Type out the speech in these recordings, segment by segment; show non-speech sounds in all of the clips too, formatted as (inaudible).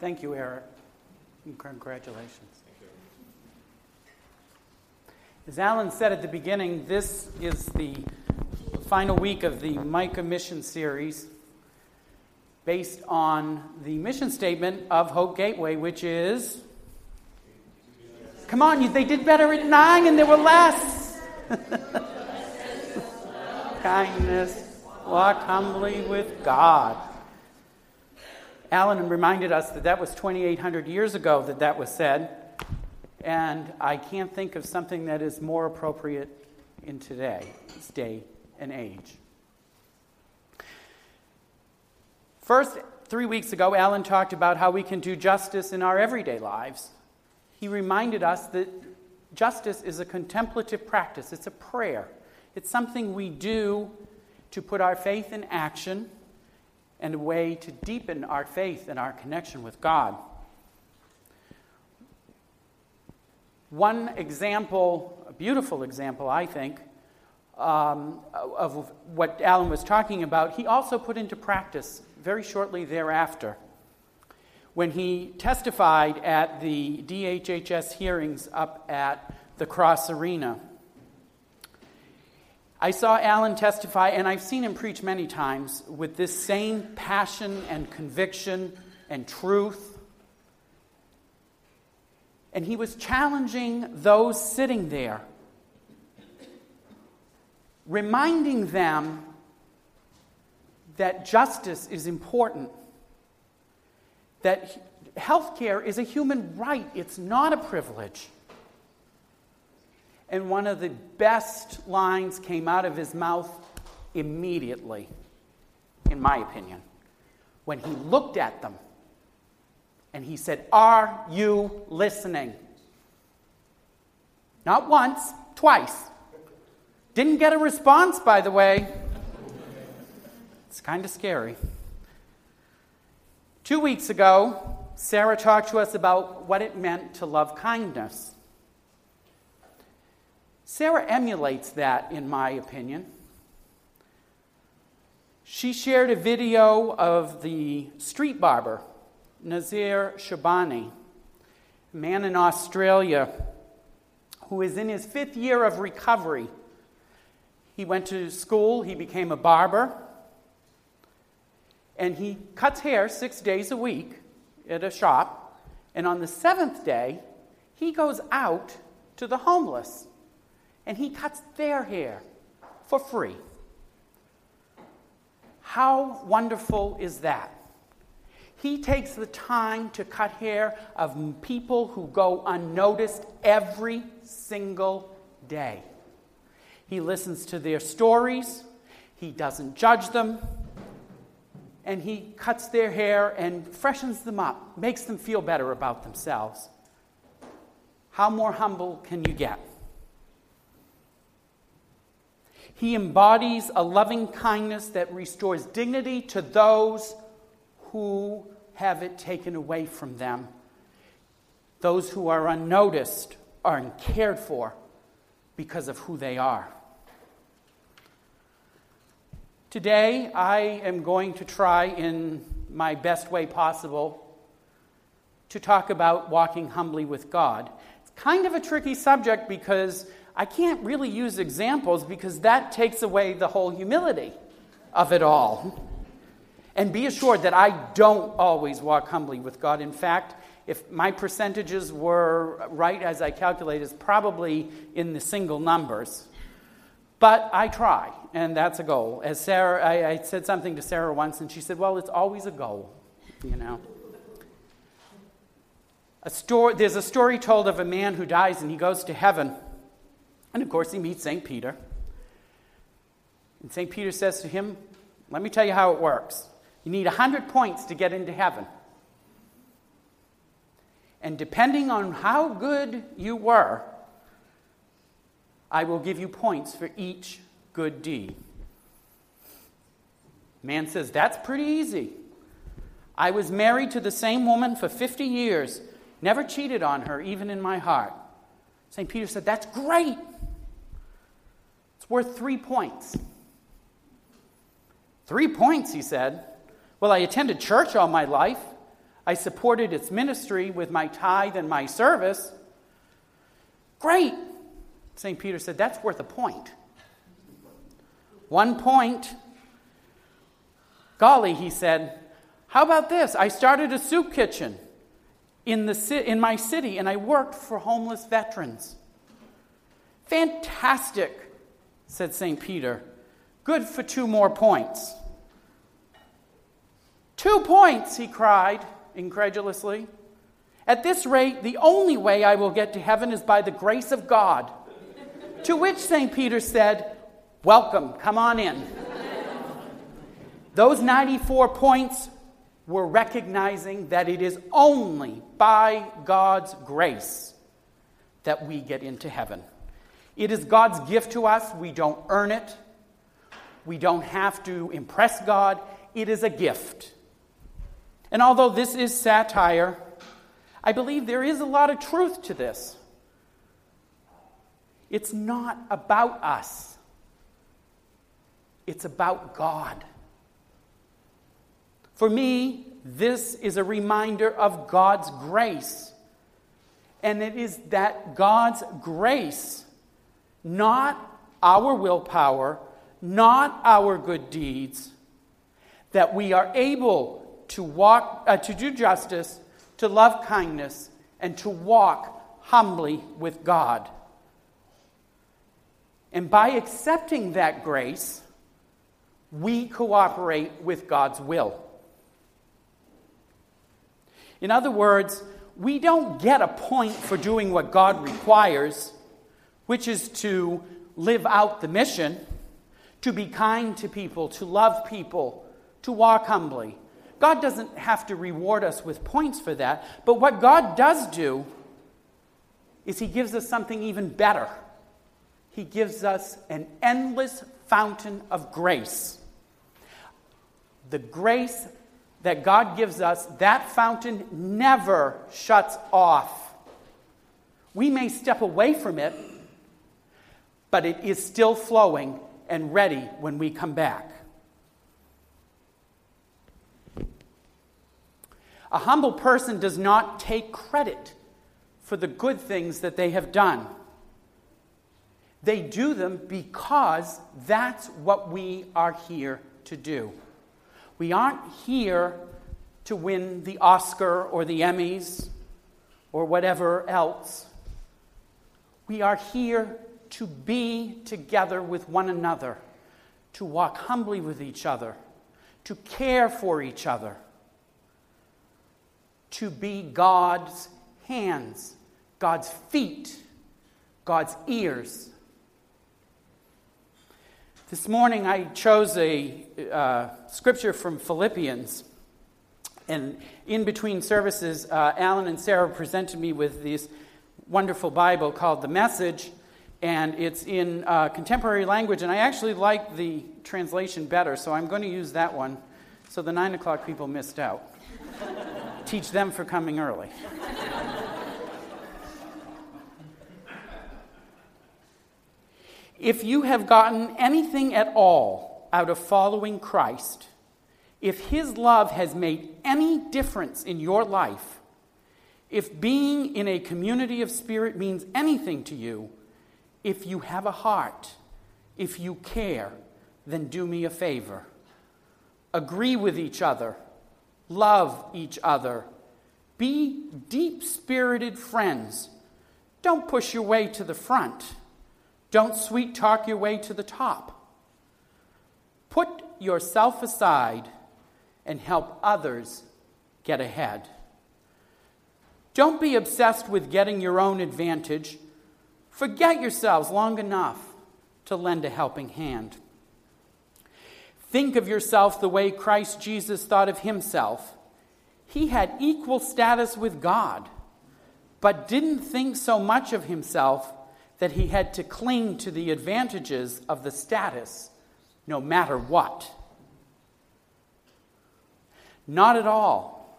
Thank you, Eric. Congratulations. As Alan said at the beginning, this is the final week of the Micah Mission Series based on the mission statement of Hope Gateway, which is Come on, they did better at nine and there were less. (laughs) Kindness, walk humbly with God. Alan reminded us that that was 2,800 years ago that that was said, and I can't think of something that is more appropriate in today's day and age. First, three weeks ago, Alan talked about how we can do justice in our everyday lives. He reminded us that justice is a contemplative practice, it's a prayer, it's something we do to put our faith in action and a way to deepen our faith and our connection with God. One example, a beautiful example, I think, um, of what Alan was talking about, he also put into practice very shortly thereafter when he testified at the DHHS hearings up at the Cross Arena. I saw Alan testify, and I've seen him preach many times with this same passion and conviction and truth. And he was challenging those sitting there, reminding them that justice is important, that health care is a human right, it's not a privilege. And one of the best lines came out of his mouth immediately, in my opinion, when he looked at them and he said, Are you listening? Not once, twice. Didn't get a response, by the way. It's kind of scary. Two weeks ago, Sarah talked to us about what it meant to love kindness. Sarah emulates that, in my opinion. She shared a video of the street barber, Nasir Sobhani, a man in Australia who is in his fifth year of recovery. He went to school, he became a barber, and he cuts hair six days a week at a shop. And on the seventh day, he goes out to the homeless and he cuts their hair for free. How wonderful is that? He takes the time to cut hair of people who go unnoticed every single day. He listens to their stories, he doesn't judge them, and he cuts their hair and freshens them up, makes them feel better about themselves. How more humble can you get? He embodies a loving kindness that restores dignity to those who have it taken away from them. Those who are unnoticed are cared for because of who they are. Today, I am going to try in my best way possible to talk about walking humbly with God. It's kind of a tricky subject because I can't really use examples because that takes away the whole humility of it all. And be assured that I don't always walk humbly with God. In fact, if my percentages were right as I calculate, is probably in the single numbers. But I try, and that's a goal. As Sarah, I, I said something to Sarah once, and she said, "Well, it's always a goal, you know." A story, there's a story told of a man who dies and he goes to heaven. And of course, he meets St. Peter. And St. Peter says to him, Let me tell you how it works. You need 100 points to get into heaven. And depending on how good you were, I will give you points for each good deed. Man says, That's pretty easy. I was married to the same woman for 50 years, never cheated on her, even in my heart. St. Peter said, That's great worth three points. Three points, he said. Well, I attended church all my life. I supported its ministry with my tithe and my service. Great. St. Peter said, That's worth a point. One point. Golly, he said, How about this? I started a soup kitchen in, the, in my city and I worked for homeless veterans. Fantastic, said St. Peter. Good for two more points. Two points, he cried incredulously. At this rate, the only way I will get to heaven is by the grace of God. to which St. Peter said, Welcome, come on in. Those 94 points were recognizing that it is only by God's grace that we get into heaven. It is God's gift to us. We don't earn it, we don't have to impress God. It is a gift. And although this is satire, I believe there is a lot of truth to this. It's not about us, it's about God. For me, this is a reminder of God's grace. And it is that God's grace, not our willpower, not our good deeds, that we are able to walk, uh, to do justice, to love kindness, and to walk humbly with God. And by accepting that grace, we cooperate with God's will. In other words, we don't get a point for doing what God requires, which is to live out the mission, to be kind to people, to love people, to walk humbly. God doesn't have to reward us with points for that, but what God does do is He gives us something even better. He gives us an endless fountain of grace. The grace that God gives us, that fountain never shuts off. We may step away from it, but it is still flowing and ready when we come back. A humble person does not take credit for the good things that they have done. They do them because that's what we are here to do. We aren't here to win the Oscar or the Emmys or whatever else. We are here to be together with one another, to walk humbly with each other, to care for each other to be God's hands, God's feet, God's ears. This morning I chose a uh, scripture from Philippians. And in between services, uh, Alan and Sarah presented me with this wonderful Bible called The Message. And it's in uh, contemporary language. And I actually like the translation better, so I'm going to use that one. So the 9 o'clock people missed out (laughs) teach them for coming early. if you have gotten anything at all out of following Christ, if His love has made any difference in your life, if being in a community of spirit means anything to you, if you have a heart, if you care, then do me a favor. Agree with each other Love each other. Be deep spirited friends. Don't push your way to the front. Don't sweet talk your way to the top. Put yourself aside and help others get ahead. Don't be obsessed with getting your own advantage. Forget yourselves long enough to lend a helping hand. Think of yourself the way Christ Jesus thought of himself. He had equal status with God, but didn't think so much of himself that he had to cling to the advantages of the status no matter what. Not at all.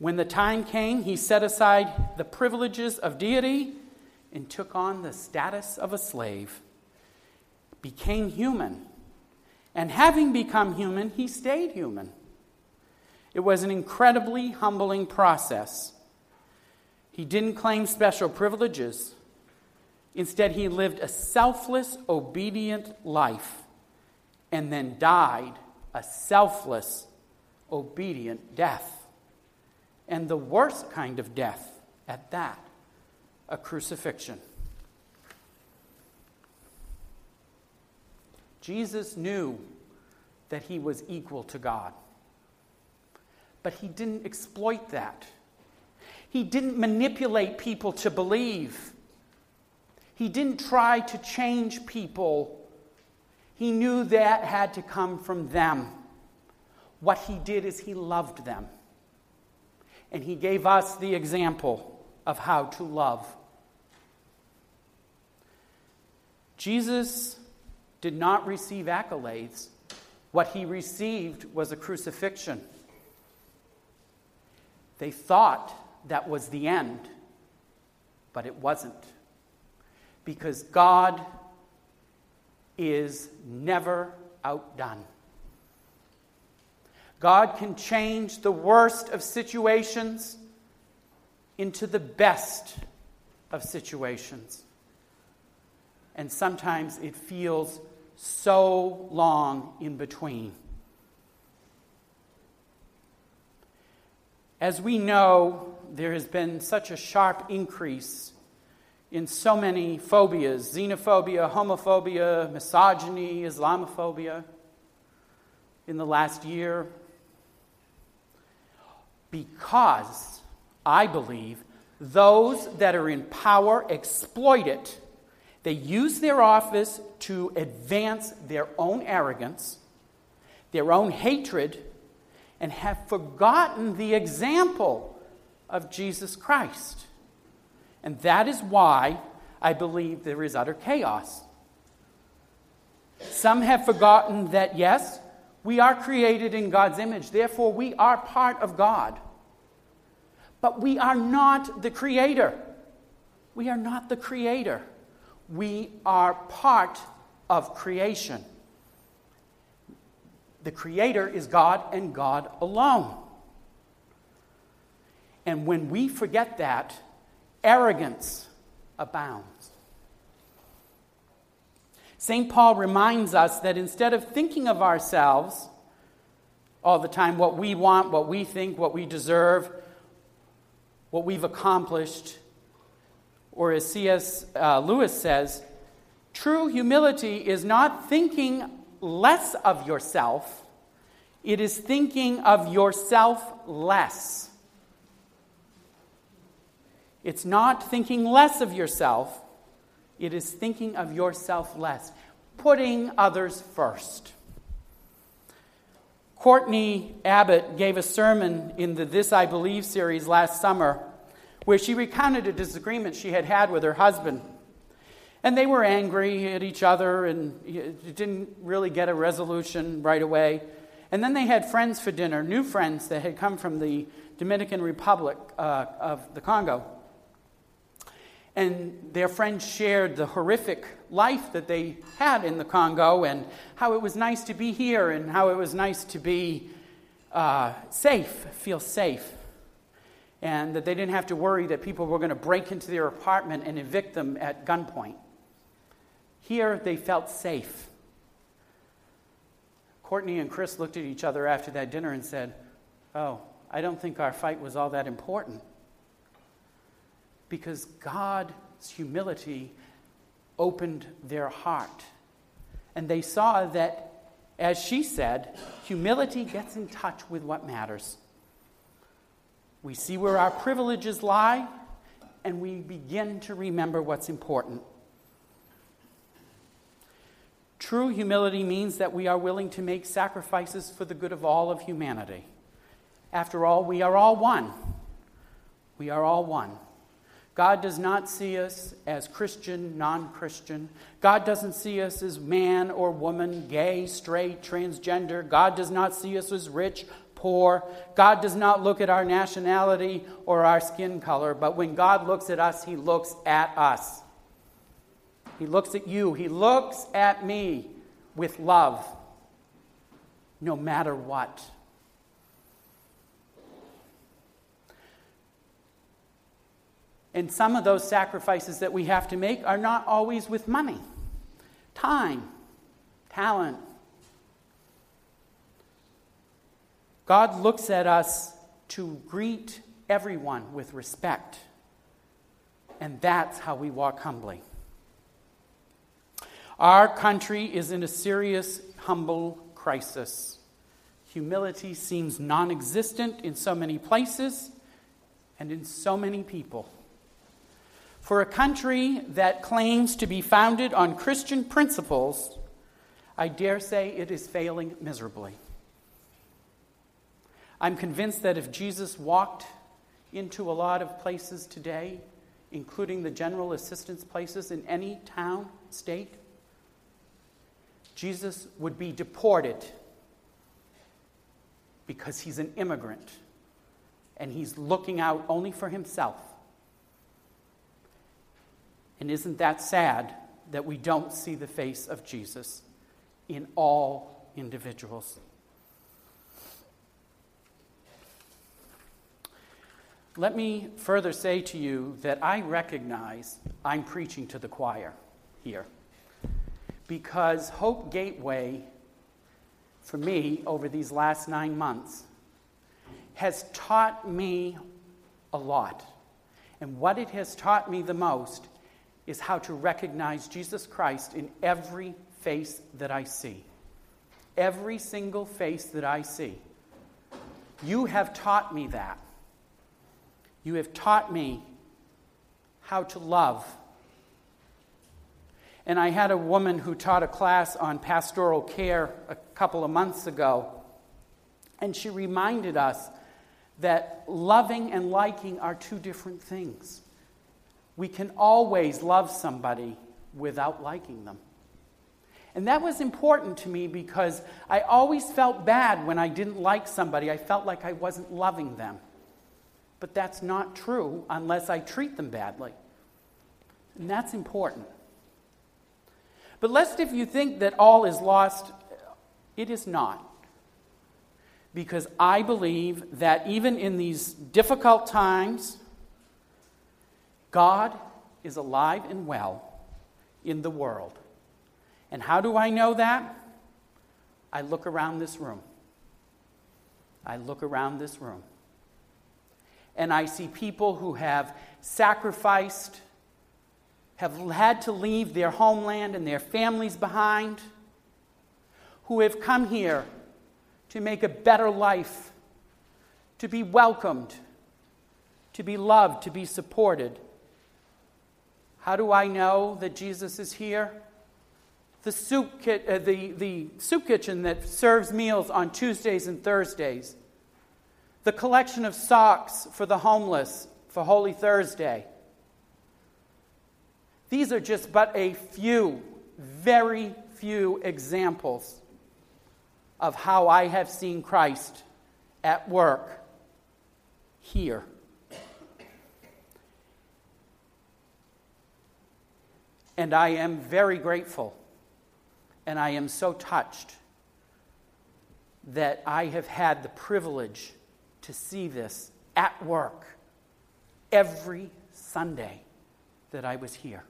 When the time came, he set aside the privileges of deity and took on the status of a slave, became human and having become human, he stayed human. It was an incredibly humbling process. He didn't claim special privileges. Instead, he lived a selfless, obedient life and then died a selfless, obedient death. And the worst kind of death at that a crucifixion. Jesus knew that he was equal to God. But he didn't exploit that. He didn't manipulate people to believe. He didn't try to change people. He knew that had to come from them. What he did is he loved them. And he gave us the example of how to love. Jesus did not receive accolades. What he received was a crucifixion. They thought that was the end, but it wasn't. Because God is never outdone. God can change the worst of situations into the best of situations. And sometimes it feels so long in between. As we know, there has been such a sharp increase in so many phobias xenophobia, homophobia, misogyny, Islamophobia in the last year. Because I believe those that are in power exploit it. They use their office to advance their own arrogance, their own hatred, and have forgotten the example of Jesus Christ. And that is why I believe there is utter chaos. Some have forgotten that, yes, we are created in God's image, therefore, we are part of God. But we are not the creator. We are not the creator. We are part of creation. The Creator is God and God alone. And when we forget that, arrogance abounds. St. Paul reminds us that instead of thinking of ourselves all the time, what we want, what we think, what we deserve, what we've accomplished, or as C.S. Uh, Lewis says, true humility is not thinking less of yourself, it is thinking of yourself less. It's not thinking less of yourself, it is thinking of yourself less, putting others first. Courtney Abbott gave a sermon in the This I Believe series last summer where she recounted a disagreement she had had with her husband. And they were angry at each other and didn't really get a resolution right away. And then they had friends for dinner, new friends that had come from the Dominican Republic uh, of the Congo. And their friends shared the horrific life that they had in the Congo and how it was nice to be here and how it was nice to be uh, safe, feel safe. And that they didn't have to worry that people were going to break into their apartment and evict them at gunpoint. Here, they felt safe. Courtney and Chris looked at each other after that dinner and said, Oh, I don't think our fight was all that important. Because God's humility opened their heart. And they saw that, as she said, humility gets in touch with what matters. We see where our privileges lie, and we begin to remember what's important. True humility means that we are willing to make sacrifices for the good of all of humanity. After all, we are all one. We are all one. God does not see us as Christian, non Christian. God doesn't see us as man or woman, gay, straight, transgender. God does not see us as rich, poor. God does not look at our nationality or our skin color, but when God looks at us, He looks at us. He looks at you, He looks at me with love, no matter what. And some of those sacrifices that we have to make are not always with money, time, talent. God looks at us to greet everyone with respect. And that's how we walk humbly. Our country is in a serious, humble crisis. Humility seems non existent in so many places and in so many people. For a country that claims to be founded on Christian principles, I dare say it is failing miserably. I'm convinced that if Jesus walked into a lot of places today, including the general assistance places in any town, state, Jesus would be deported because he's an immigrant and he's looking out only for himself. And isn't that sad that we don't see the face of Jesus in all individuals? Let me further say to you that I recognize I'm preaching to the choir here. Because Hope Gateway, for me, over these last nine months, has taught me a lot. And what it has taught me the most is how to recognize Jesus Christ in every face that I see. Every single face that I see. You have taught me that. You have taught me how to love. And I had a woman who taught a class on pastoral care a couple of months ago, and she reminded us that loving and liking are two different things. We can always love somebody without liking them. And that was important to me because I always felt bad when I didn't like somebody. I felt like I wasn't loving them. But that's not true unless I treat them badly. And that's important. But lest if you think that all is lost, it is not. Because I believe that even in these difficult times, God is alive and well in the world. And how do I know that? I look around this room. I look around this room and I see people who have sacrificed, have had to leave their homeland and their families behind, who have come here to make a better life, to be welcomed, to be loved, to be supported. How do I know that Jesus is here? The soup, ki- uh, the, the soup kitchen that serves meals on Tuesdays and Thursdays the collection of socks for the homeless for Holy Thursday. These are just but a few, very few examples of how I have seen Christ at work here. And I am very grateful and I am so touched that I have had the privilege to see this at work every Sunday that I was here.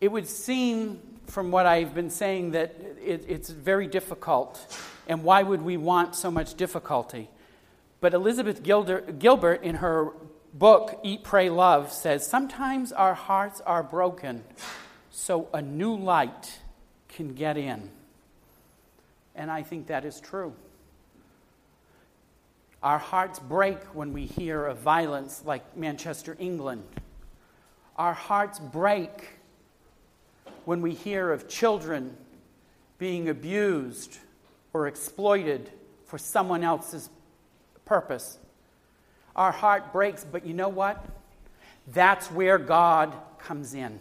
It would seem, from what I've been saying, that it, it's very difficult. And why would we want so much difficulty? But Elizabeth Gilder, Gilbert, in her book, Eat, Pray, Love, says sometimes our hearts are broken so a new light can get in. And I think that is true. Our hearts break when we hear of violence like Manchester, England. Our hearts break when we hear of children being abused or exploited for someone else's purpose. Our heart breaks, but you know what? That's where God comes in.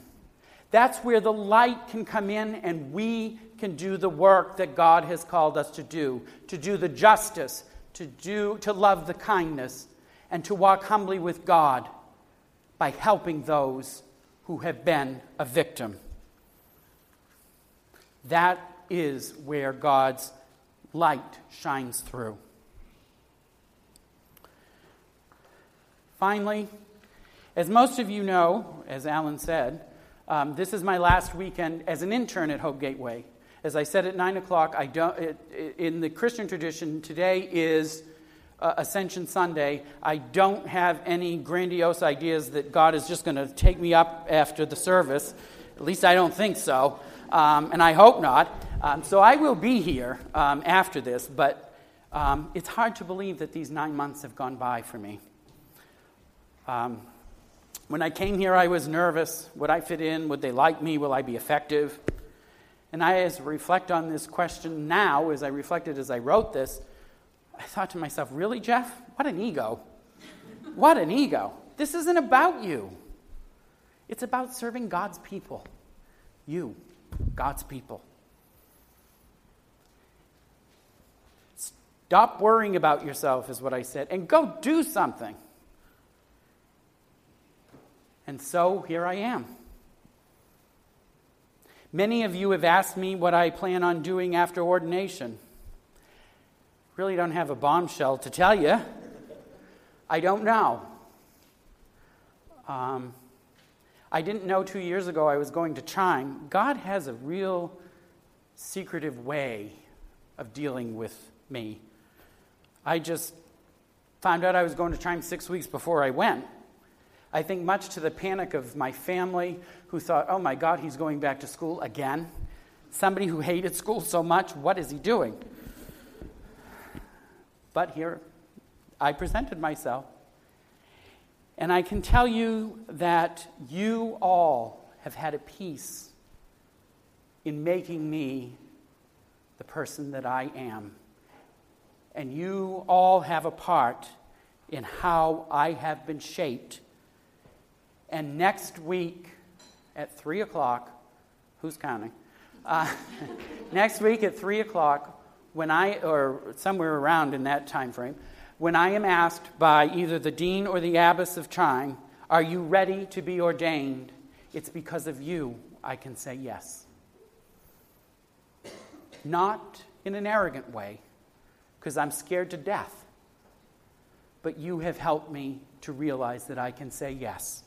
That's where the light can come in and we can do the work that God has called us to do, to do the justice, to do to love the kindness, and to walk humbly with God by helping those who have been a victim. That is where God's light shines through. Finally, as most of you know, as Alan said, um, this is my last weekend as an intern at Hope Gateway. As I said at 9 o'clock, I don't, it, it, in the Christian tradition, today is uh, Ascension Sunday. I don't have any grandiose ideas that God is just going to take me up after the service. At least I don't think so, um, and I hope not. Um, so I will be here um, after this, but um, it's hard to believe that these nine months have gone by for me. Um, when I came here, I was nervous. Would I fit in? Would they like me? Will I be effective? And I, as reflect on this question now, as I reflected as I wrote this, I thought to myself, really, Jeff? What an ego. What an ego. This isn't about you, it's about serving God's people. You, God's people. Stop worrying about yourself, is what I said, and go do something. And so here I am. Many of you have asked me what I plan on doing after ordination. Really don't have a bombshell to tell you. I don't know. Um, I didn't know two years ago I was going to chime. God has a real secretive way of dealing with me. I just found out I was going to chime six weeks before I went. I think, much to the panic of my family, who thought, oh my God, he's going back to school again. Somebody who hated school so much, what is he doing? But here, I presented myself. And I can tell you that you all have had a piece in making me the person that I am. And you all have a part in how I have been shaped and next week at 3 o'clock, who's counting? Uh, (laughs) next week at 3 o'clock, when I, or somewhere around in that time frame, when I am asked by either the dean or the abbess of Chime, Are you ready to be ordained? It's because of you I can say yes. Not in an arrogant way, because I'm scared to death, but you have helped me to realize that I can say yes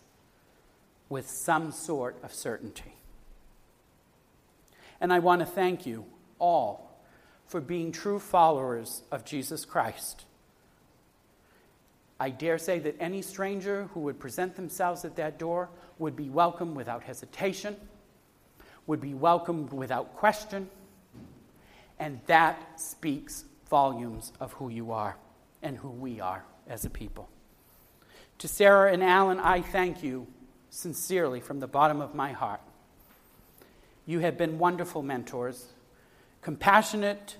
with some sort of certainty. And I want to thank you all for being true followers of Jesus Christ. I dare say that any stranger who would present themselves at that door would be welcomed without hesitation, would be welcomed without question, and that speaks volumes of who you are and who we are as a people. To Sarah and Alan, I thank you sincerely from the bottom of my heart. You have been wonderful mentors, compassionate,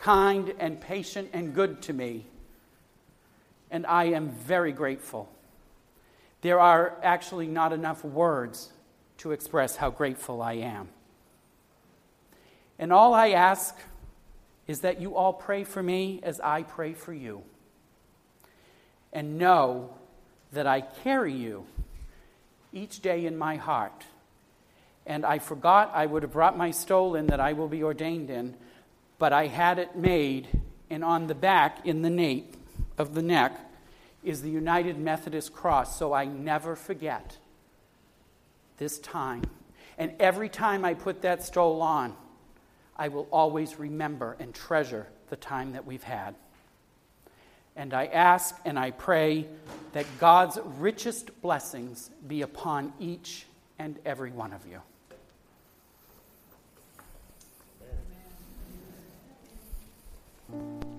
kind, and patient and good to me. And I am very grateful. There are actually not enough words to express how grateful I am. And all I ask is that you all pray for me as I pray for you. And know that I carry you each day in my heart. And I forgot I would have brought my stole in that I will be ordained in, but I had it made, and on the back, in the nape of the neck, is the United Methodist Cross, so I never forget this time. And every time I put that stole on, I will always remember and treasure the time that we've had. And I ask and I pray that God's richest blessings be upon each and every one of you. Amen.